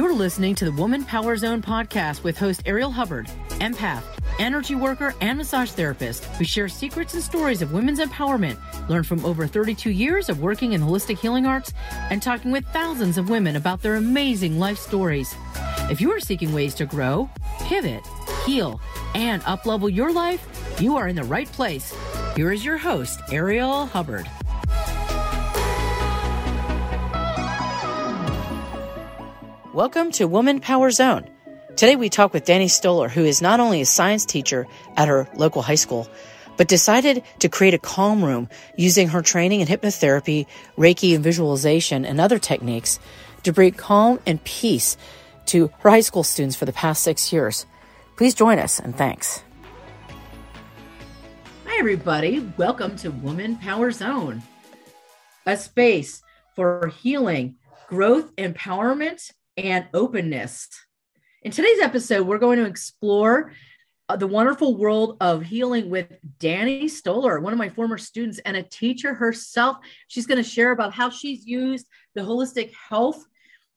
You're listening to the Woman Power Zone podcast with host Ariel Hubbard, empath, energy worker, and massage therapist who shares secrets and stories of women's empowerment, learn from over 32 years of working in holistic healing arts, and talking with thousands of women about their amazing life stories. If you are seeking ways to grow, pivot, heal, and uplevel your life, you are in the right place. Here is your host, Ariel Hubbard. Welcome to Woman Power Zone. Today we talk with Dani Stoller, who is not only a science teacher at her local high school, but decided to create a calm room using her training in hypnotherapy, Reiki, and visualization and other techniques to bring calm and peace to her high school students for the past six years. Please join us and thanks. Hi, everybody. Welcome to Woman Power Zone, a space for healing, growth, empowerment, and openness. In today's episode, we're going to explore uh, the wonderful world of healing with Dani Stoller, one of my former students and a teacher herself. She's going to share about how she's used the holistic health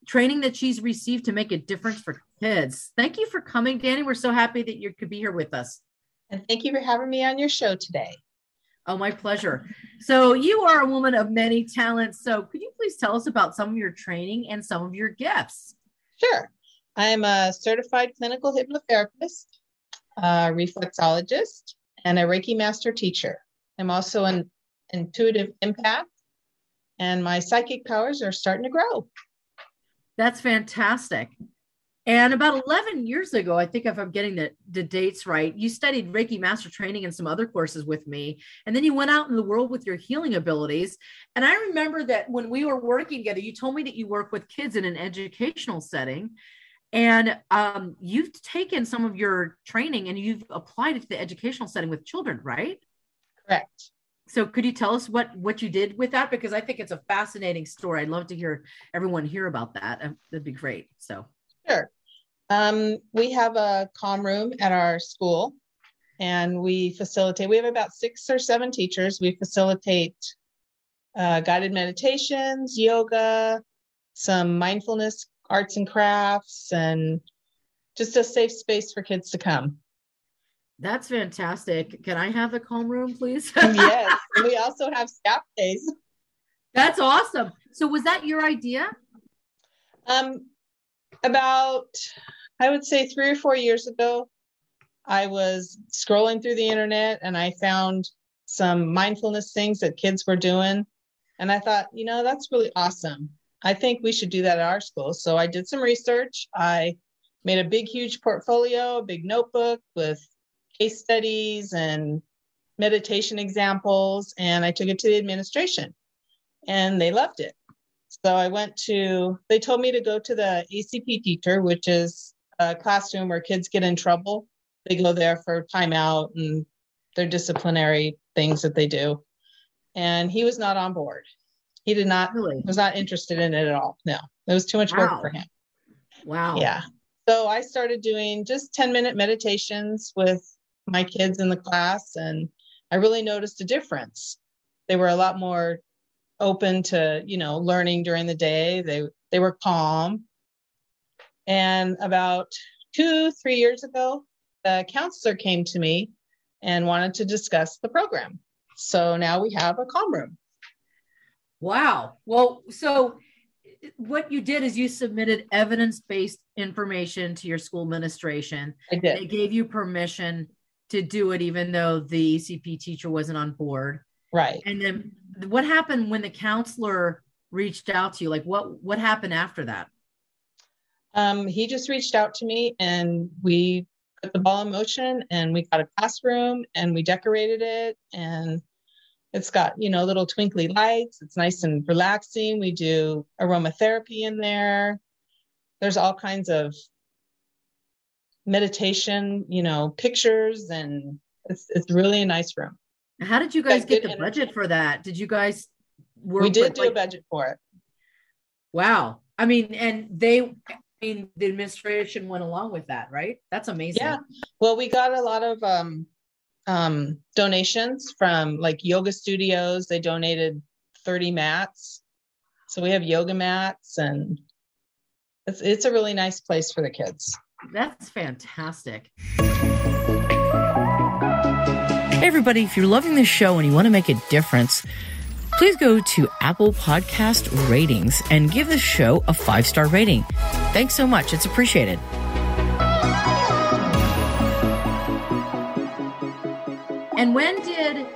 training that she's received to make a difference for kids. Thank you for coming, Dani. We're so happy that you could be here with us. And thank you for having me on your show today. Oh, my pleasure. So, you are a woman of many talents. So, could you please tell us about some of your training and some of your gifts? Sure. I'm a certified clinical hypnotherapist, a reflexologist, and a Reiki master teacher. I'm also an intuitive empath, and my psychic powers are starting to grow. That's fantastic. And about 11 years ago, I think if I'm getting the, the dates right, you studied Reiki Master Training and some other courses with me. And then you went out in the world with your healing abilities. And I remember that when we were working together, you told me that you work with kids in an educational setting. And um, you've taken some of your training and you've applied it to the educational setting with children, right? Correct. So could you tell us what what you did with that? Because I think it's a fascinating story. I'd love to hear everyone hear about that. That'd be great. So Sure. Um, we have a calm room at our school and we facilitate, we have about six or seven teachers. We facilitate uh, guided meditations, yoga, some mindfulness arts and crafts, and just a safe space for kids to come. That's fantastic. Can I have the calm room, please? yes. We also have staff days. That's awesome. So was that your idea? Um, about I would say three or four years ago, I was scrolling through the internet and I found some mindfulness things that kids were doing. And I thought, you know, that's really awesome. I think we should do that at our school. So I did some research. I made a big, huge portfolio, a big notebook with case studies and meditation examples. And I took it to the administration and they loved it. So I went to, they told me to go to the ACP teacher, which is a classroom where kids get in trouble. They go there for timeout and their disciplinary things that they do. And he was not on board. He did not, really? was not interested in it at all. No, it was too much wow. work for him. Wow. Yeah. So I started doing just 10 minute meditations with my kids in the class, and I really noticed a difference. They were a lot more open to you know learning during the day. They they were calm. And about two three years ago the counselor came to me and wanted to discuss the program. So now we have a calm room. Wow. Well so what you did is you submitted evidence-based information to your school administration. I did. They gave you permission to do it even though the ecp teacher wasn't on board right. And then what happened when the counselor reached out to you? Like what what happened after that? Um, he just reached out to me and we put the ball in motion and we got a classroom and we decorated it and it's got you know little twinkly lights. It's nice and relaxing. We do aromatherapy in there. There's all kinds of meditation you know pictures and it's it's really a nice room how did you guys get the energy. budget for that? Did you guys work? We did with, do like, a budget for it. Wow. I mean, and they, I mean, the administration went along with that, right? That's amazing. Yeah. Well, we got a lot of um, um, donations from like yoga studios. They donated 30 mats. So we have yoga mats and it's it's a really nice place for the kids. That's fantastic. Hey everybody, if you're loving this show and you want to make a difference, please go to Apple Podcast ratings and give this show a five star rating. Thanks so much. It's appreciated. And when did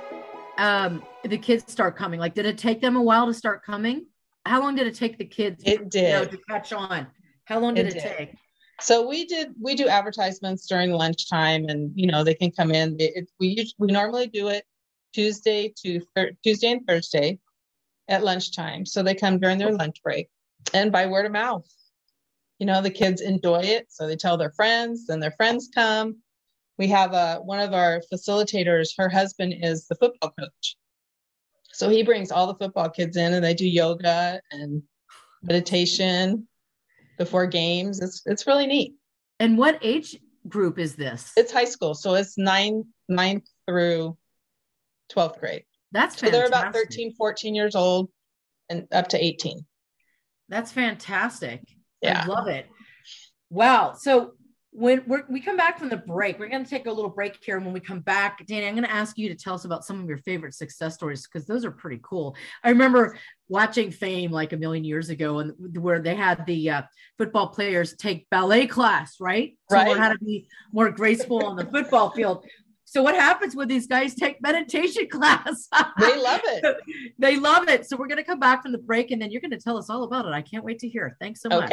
um, the kids start coming? Like, did it take them a while to start coming? How long did it take the kids? It did you know, to catch on. How long did it, It did. take? So we did we do advertisements during lunchtime, and you know they can come in. It, it- we we normally do it Tuesday to thir- Tuesday and Thursday at lunchtime. So they come during their lunch break, and by word of mouth, you know the kids enjoy it, so they tell their friends, and their friends come. We have a one of our facilitators. Her husband is the football coach, so he brings all the football kids in, and they do yoga and meditation before games. It's it's really neat. And what age group is this? It's high school, so it's nine ninth through 12th grade. That's So they're about 13, 14 years old and up to 18. That's fantastic. Yeah. I love it. Wow. So when we're, we come back from the break, we're going to take a little break here. And when we come back, Dani, I'm going to ask you to tell us about some of your favorite success stories because those are pretty cool. I remember watching Fame like a million years ago, and where they had the uh, football players take ballet class, right? To learn Right. how to be more graceful on the football field. So what happens when these guys take meditation class? They love it. they love it. So we're going to come back from the break and then you're going to tell us all about it. I can't wait to hear. Thanks so much.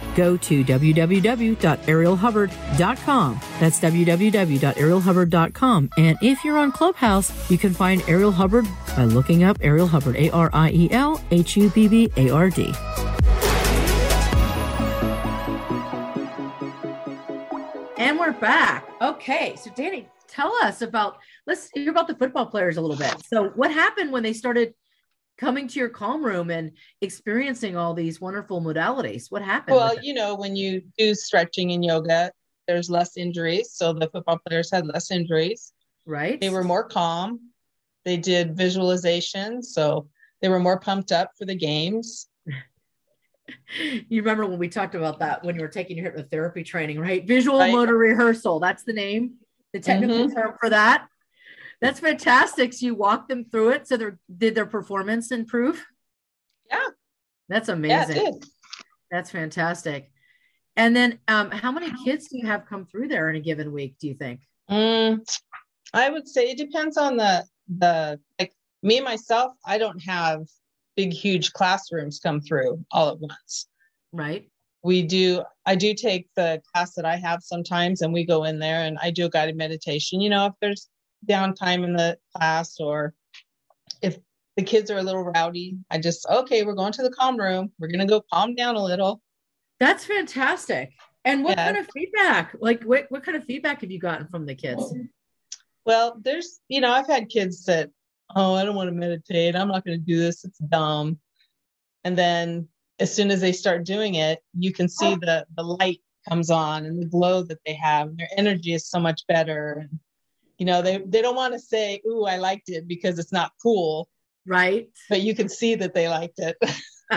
go to www.arielhubbard.com. That's www.arielhubbard.com. And if you're on Clubhouse, you can find Ariel Hubbard by looking up Ariel Hubbard, A R I E L H U B B A R D. And we're back. Okay. So, Dani, tell us about, let's hear about the football players a little bit. So, what happened when they started coming to your calm room and experiencing all these wonderful modalities? What happened? Well, you know, when you do stretching and yoga, there's less injuries. So the football players had less injuries. right? They were more calm. They did visualization. So they were more pumped up for the games. you remember when we talked about that when you were taking your hypnotherapy training, right? Visual Right. motor rehearsal. That's the name, the technical Mhm. term for that. That's fantastic. So you walked them through it. So their did their performance improve? Yeah. That's Yeah, amazing. it did. That's fantastic. And then um, how many kids do you have come through there in a given week, do you think? Mm, I would say it depends on the the like me myself. I don't have big huge classrooms come through all at once. Right? We do. I do take the class that I have sometimes, and we go in there and I do a guided meditation. You know, if there's downtime in the class or if the kids are a little rowdy, I just okay, we're going to the calm room. We're gonna go calm down a little. That's fantastic. And what Yeah. kind of feedback? Like what, what kind of feedback have you gotten from the kids? Well, there's, you know, I've had kids that, oh, I don't want to meditate. I'm not going to do this. It's dumb. And then as soon as they start doing it, you can see oh. the the light comes on and the glow that they have. And their energy is so much better. You know, they they don't want to say, "Ooh, I liked it" because it's not cool, Right? but you can see that they liked it.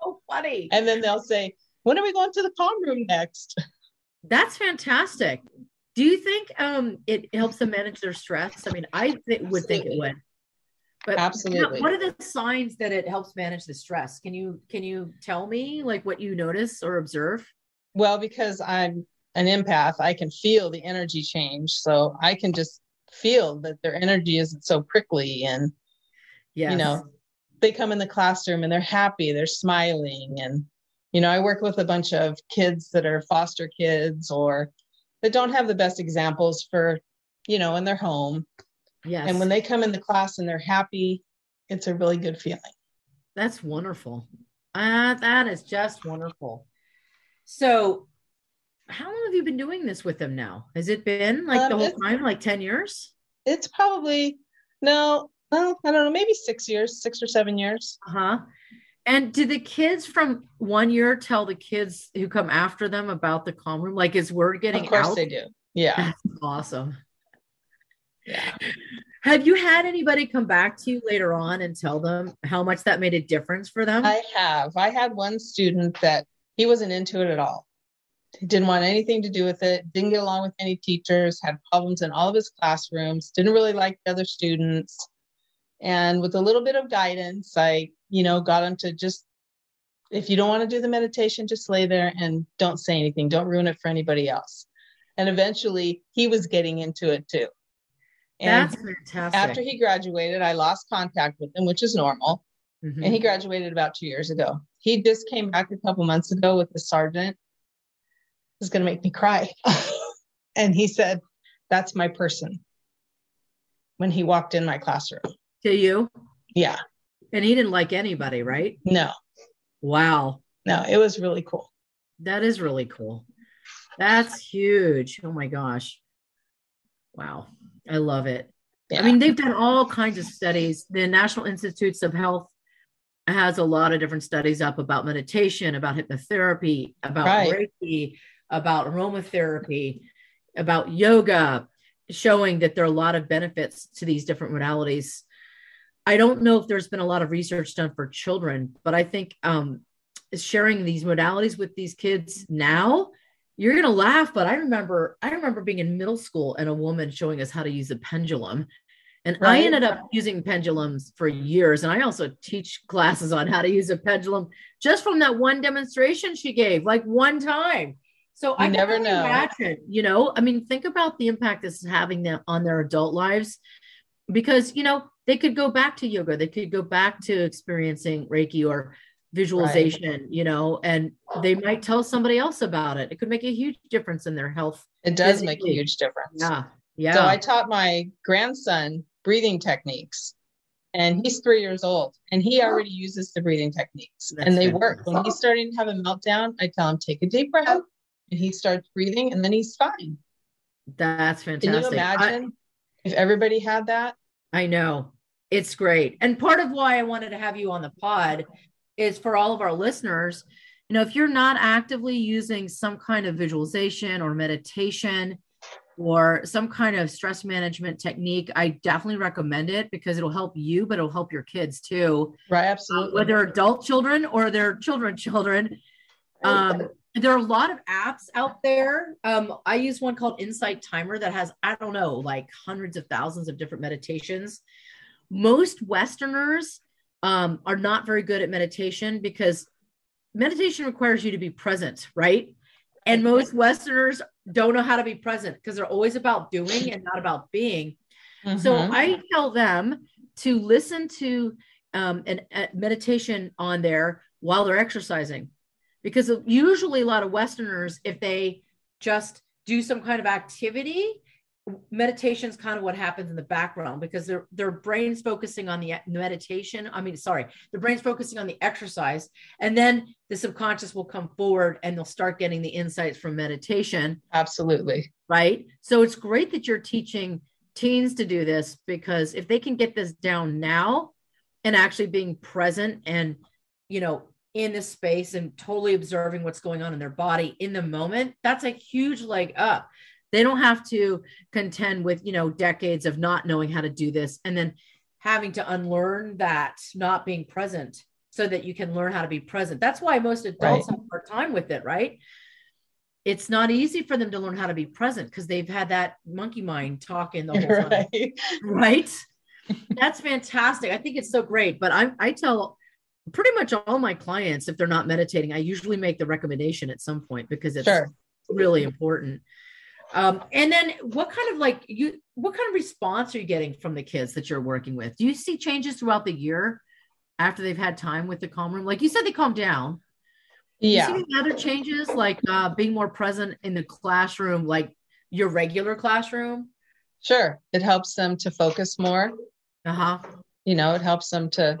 so funny. and then they'll say, "When are we going to the calm room next?" That's fantastic. Do you think um, it helps them manage their stress? I mean, I th- would think it would. But Absolutely. what are the signs that it helps manage the stress? Can you can you tell me like what you notice or observe? Well, because I'm an empath, I can feel the energy change. So I can just feel that their energy isn't so prickly. And, Yes. you know, they come in the classroom and they're happy, they're smiling. And, you know, I work with a bunch of kids that are foster kids or that don't have the best examples for, you know, in their home. yes. And when they come in the class and they're happy, it's a really good feeling. That's wonderful. Uh, that is just wonderful. So, how long have you been doing this with them now? Has it been like um, the whole time, like 10 years? It's probably, no, well, I don't know, maybe six years, six or seven years. Uh huh. And do the kids from one year tell the kids who come after them about the calm room? Like, is word getting out? Of course out? they do. Yeah. That's awesome. Yeah. Have you had anybody come back to you later on and tell them how much that made a difference for them? I have. I had one student that he wasn't into it at all. He didn't want anything to do with it, didn't get along with any teachers, had problems in all of his classrooms, didn't really like the other students. And with a little bit of guidance, I, you know, got him to just, if you don't want to do the meditation, just lay there and don't say anything. Don't ruin it for anybody else. And eventually he was getting into it too. And That's fantastic. After he graduated, I lost contact with him, which is normal. Mm-hmm. And he graduated about two years ago. He just came back a couple months ago with the sergeant. Is going to make me cry. and he said, That's my person when he walked in my classroom. To you? Yeah. And he didn't like anybody, right? No. Wow. No, it was really cool. That is really cool. That's huge. Oh my gosh. Wow. I love it. Yeah. I mean, they've done all kinds of studies. The National Institutes of Health has a lot of different studies up about meditation, about hypnotherapy, about right. Reiki, about aromatherapy, about yoga, showing that there are a lot of benefits to these different modalities. I don't know if there's been a lot of research done for children, but I think um, sharing these modalities with these kids now you're gonna laugh, but I remember I remember being in middle school and a woman showing us how to use a pendulum. And right. I ended up using pendulums for years. And I also teach classes on how to use a pendulum just from that one demonstration she gave, like one time. So you I never know. Imagine, you know, I mean, think about the impact this is having them on their adult lives because, you know, they could go back to yoga, they could go back to experiencing Reiki or visualization, right. you know, and they might tell somebody else about it. It could make a huge difference in their health. It does make a huge difference. Yeah. Yeah. So I taught my grandson breathing techniques and he's three years old and he already uses the breathing techniques That's and they work. When he's starting to have a meltdown, I tell him, take a deep breath and he starts breathing and then he's fine. That's fantastic. Can you imagine I, if everybody had that? I know. It's great. And part of why I wanted to have you on the pod is for all of our listeners you know if you're not actively using some kind of visualization or meditation or some kind of stress management technique i definitely recommend it because it'll help you but it'll help your kids too right absolutely uh, whether adult children or their children children um, there are a lot of apps out there um, i use one called insight timer that has i don't know like hundreds of thousands of different meditations most westerners um, are not very good at meditation because meditation requires you to be present, right? And most Westerners don't know how to be present because they're always about doing and not about being. Mm-hmm. So I tell them to listen to um, an, a meditation on there while they're exercising, because usually a lot of Westerners, if they just do some kind of activity, meditation is kind of what happens in the background because their their brain's focusing on the meditation i mean sorry the brain's focusing on the exercise and then the subconscious will come forward and they'll start getting the insights from meditation. Absolutely. Right? So it's great that you're teaching teens to do this because if they can get this down now and actually being present and you know in this space and totally observing what's going on in their body in the moment that's a huge leg up they don't have to contend with, you know, decades of not knowing how to do this and then having to unlearn that, not being present so that you can learn how to be present. That's why most adults right. have a hard time with it, right? It's not easy for them to learn how to be present because they've had that monkey mind talking the whole time. Right. right? That's fantastic. I think it's so great. But I, I tell pretty much all my clients, if they're not meditating, I usually make the recommendation at some point because it's sure. really important. Um, and then what kind of like you what kind of response are you getting from the kids that you're working with? Do you see changes throughout the year after they've had time with the calm room? Like you said, they calm down. Yeah. You see other changes like uh, being more present in the classroom, like your regular classroom? Sure. It helps them to focus more. Uh huh. You know, it helps them to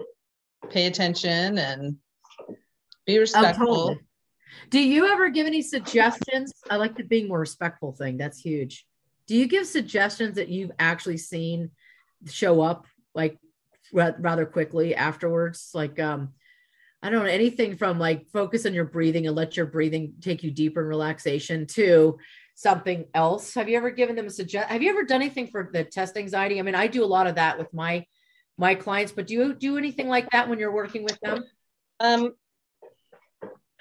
pay attention and Be respectful. Oh, totally. Do you ever give any suggestions? I like the being more respectful thing. That's huge. Do you give suggestions that you've actually seen show up like ra- rather quickly afterwards? Like, um, I don't know anything from like focus on your breathing and let your breathing take you deeper in relaxation to something else. Have you ever given them a suggest? Have you ever done anything for the test anxiety? I mean, I do a lot of that with my my clients, but do you do anything like that when you're working with them? Um,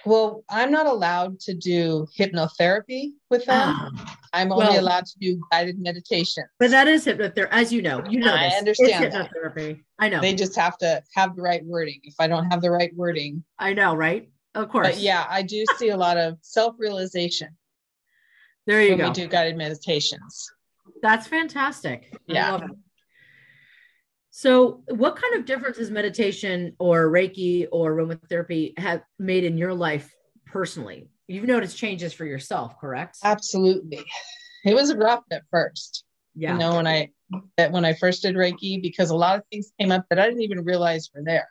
well, I'm not allowed to do hypnotherapy with them. Ah, I'm only well- allowed to do guided meditation. but that is hypnotherapy, as you know. You know, I this. understand It's that. hypnotherapy. I know. They just have to have the right wording. If I don't have the right wording, I know, right? Of course. but yeah, I do see a lot of self-realization there you when go. we do guided meditations. That's fantastic. I Yeah. So, what kind of difference has meditation or Reiki or aromatherapy have made in your life personally? You've noticed changes for yourself, correct? Absolutely. It was rough at first. yeah. You know, when I that when I first did Reiki, because a lot of things came up that I didn't even realize were there.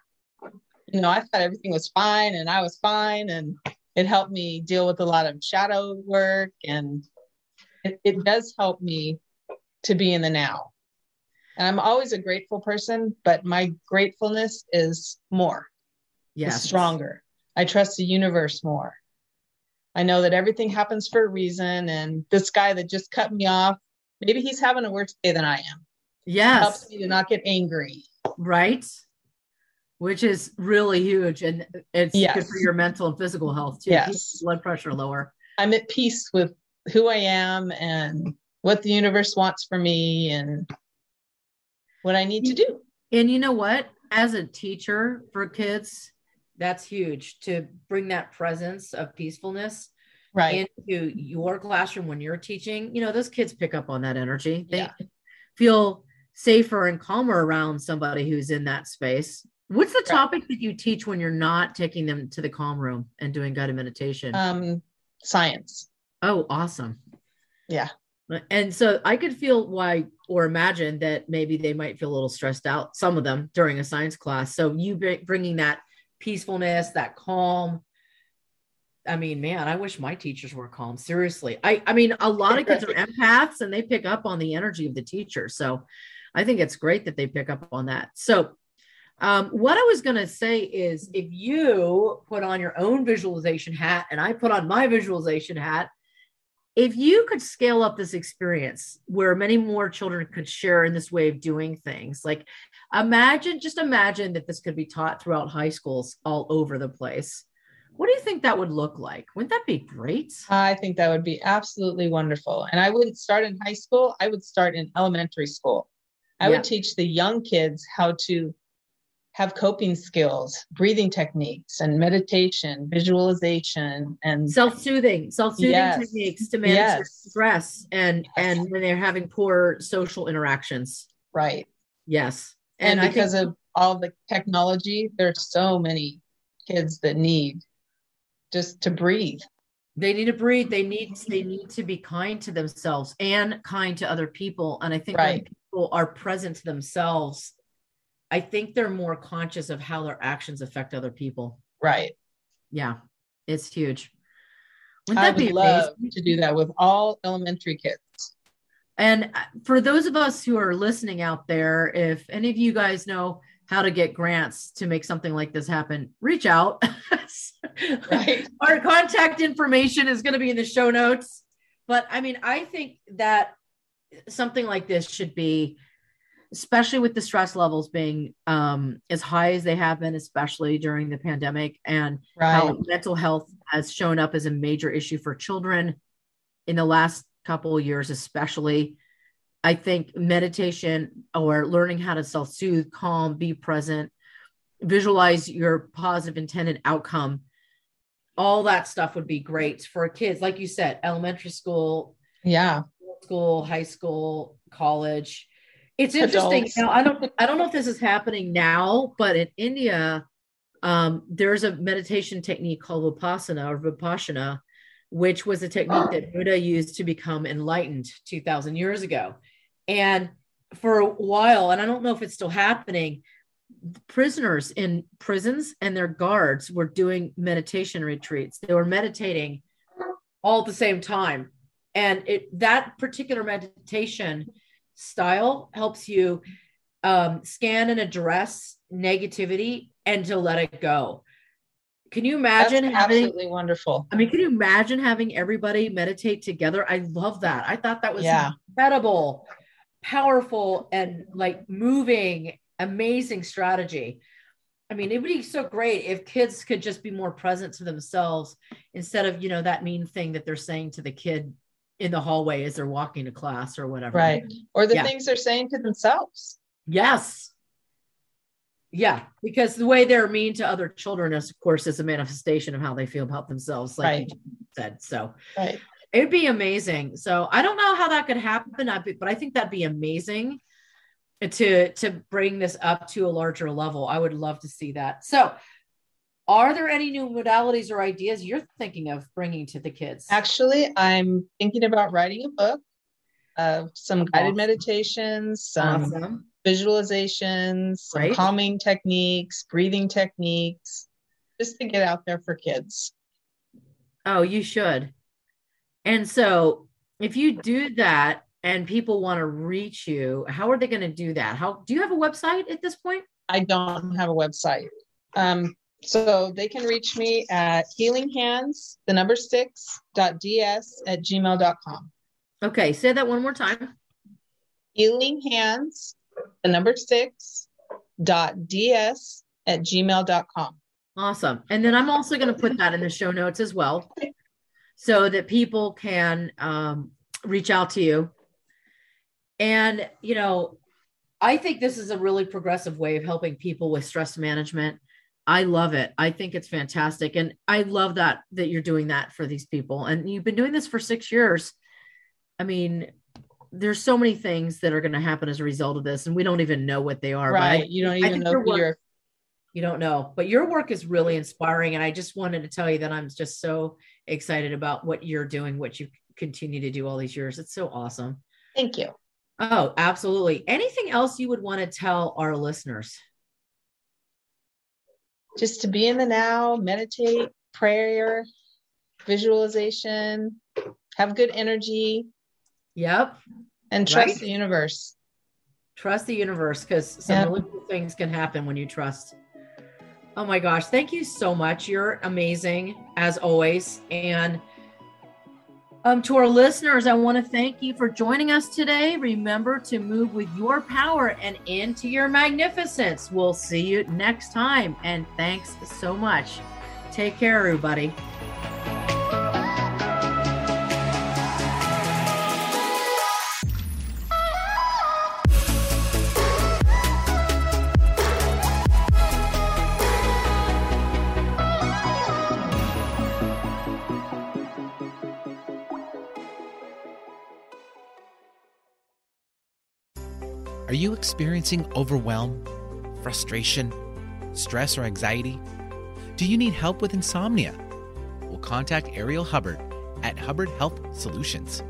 You know, I thought everything was fine and I was fine, and it helped me deal with a lot of shadow work, and it, it does help me to be in the now. And I'm always a grateful person, but my gratefulness is more, is yes. stronger. I trust the universe more. I know that everything happens for a reason, and this guy that just cut me off, maybe he's having a worse day than I am. Yes. helps me to not get angry. Right. Which is really huge. And it's good for your mental and physical health too. Yes. Blood pressure lower. I'm at peace with who I am and what the universe wants for me and what I need to do. And you know what? As a teacher for kids, that's huge to bring that presence of peacefulness Right. into your classroom when you're teaching. You know, those kids pick up on that energy. They Yeah. feel safer and calmer around somebody who's in that space. What's the Right. topic that you teach when you're not taking them to the calm room and doing guided meditation? um, science. oh, awesome. Yeah. And so I could feel why or imagine that maybe they might feel a little stressed out, some of them during a science class. So you bring, bringing that peacefulness, that calm. I mean, man, I wish my teachers were calm. Seriously. I, I mean, a lot of kids are empaths and they pick up on the energy of the teacher. So I think it's great that they pick up on that. So um, what I was going to say is if you put on your own visualization hat and I put on my visualization hat, if you could scale up this experience where many more children could share in this way of doing things, like imagine, just imagine that this could be taught throughout high schools all over the place. What do you think that would look like? Wouldn't that be great? I think that would be absolutely wonderful. And I wouldn't start in high school, I would start in elementary school. I Yeah. would teach the young kids how to have coping skills, breathing techniques, and meditation, visualization, and Self-soothing, self-soothing Yes. techniques to manage Yes. stress and Yes. and when they're having poor social interactions. right. Yes. And, think- because of all the technology, there's so many kids that need just to breathe. they need to breathe they need they need to be kind to themselves and kind to other people and i think Right. people are present to themselves i think they're more conscious of how their actions affect other people Right. yeah it's huge wouldn't I that would be love amazing to do that with all elementary kids. and for those of us who are listening out there if any of you guys know how to get grants to make something like this happen reach out Right. our contact information is going to be in the show notes but i mean i think that something like this should be especially with the stress levels being um, as high as they have been especially during the pandemic and Right. how mental health has shown up as a major issue for children in the last couple of years especially i think meditation or learning how to self-soothe calm be present visualize your positive intended outcome all that stuff would be great for kids like you said elementary school Yeah. school high school college it's interesting Adults. you know, i don't i don't know if this is happening now but in india um, there's a meditation technique called vipassana or vipassana which was a technique that buddha used to become enlightened 2000 years ago and for a while and i don't know if it's still happening prisoners in prisons and their guards were doing meditation retreats. They were meditating all at the same time. And it, that particular meditation style helps you um, scan and address negativity and to let it go. Can you imagine That's having absolutely wonderful. I mean, can you imagine having everybody meditate together? I love that. I thought that was Yeah. incredible, powerful, and like moving, amazing strategy. I mean, it would be so great if kids could just be more present to themselves instead of, you know, that mean thing that they're saying to the kid in the hallway as they're walking to class or whatever. Right. Or the Yeah. things they're saying to themselves. Yes. Yeah, because the way they're mean to other children is, of course, is a manifestation of how they feel about themselves, like Right. you said. So Right. it'd be amazing. So I don't know how that could happen, I'd be- but I think that'd be amazing to to bring this up to a larger level. I would love to see that. So, are there any new modalities or ideas you're thinking of bringing to the kids? Actually, I'm thinking about writing a book of some guided Awesome. meditations, some awesome. visualizations, some Right. calming techniques, breathing techniques, just to get out there for kids. Oh, you should. And so, if you do that and people want to reach you, how are they going to do that? How do you have a website at this point? I don't have a website. Um, so they can reach me at healing hands, the number six dot ds at gmail.com. Okay, say that one more time. Healing hands, the number six dot ds at gmail.com. Awesome. And then I'm also going to put that in the show notes as well so that people can um, reach out to you. And, you know, I think this is a really progressive way of helping people with stress management. I love it. I think it's fantastic. And I love that that you're doing that for these people. And you've been doing this for 6 years. I mean, there's so many things that are going to happen as a result of this and we don't even know what they are. but I- Right. You don't even know who work- you're. you don't know but your work is really inspiring and i just wanted to tell you that i'm just so excited about what you're doing what you continue to do all these years it's so awesome Thank you. oh absolutely anything else you would want to tell our listeners Just to be in the now, meditate, prayer, visualization, have good energy, yep. And trust Right. the universe. trust the universe because some really cool things can happen when you trust. Oh my gosh. Thank you so much. You're amazing as always. And um, to our listeners i want to thank you for joining us today. Remember to move with your power and into your magnificence. We'll see you next time and thanks so much. Take care everybody Are you experiencing overwhelm, frustration, stress, or anxiety? Do you need help with insomnia? Well, contact Ariel Hubbard at Hubbard Health Solutions.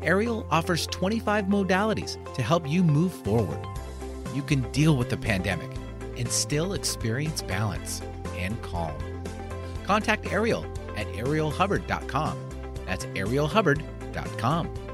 Ariel offers 25 modalities to help you move forward. You can deal with the pandemic and still experience balance and calm. Contact Ariel at arielhubbard.com. That's arielhubbard.com.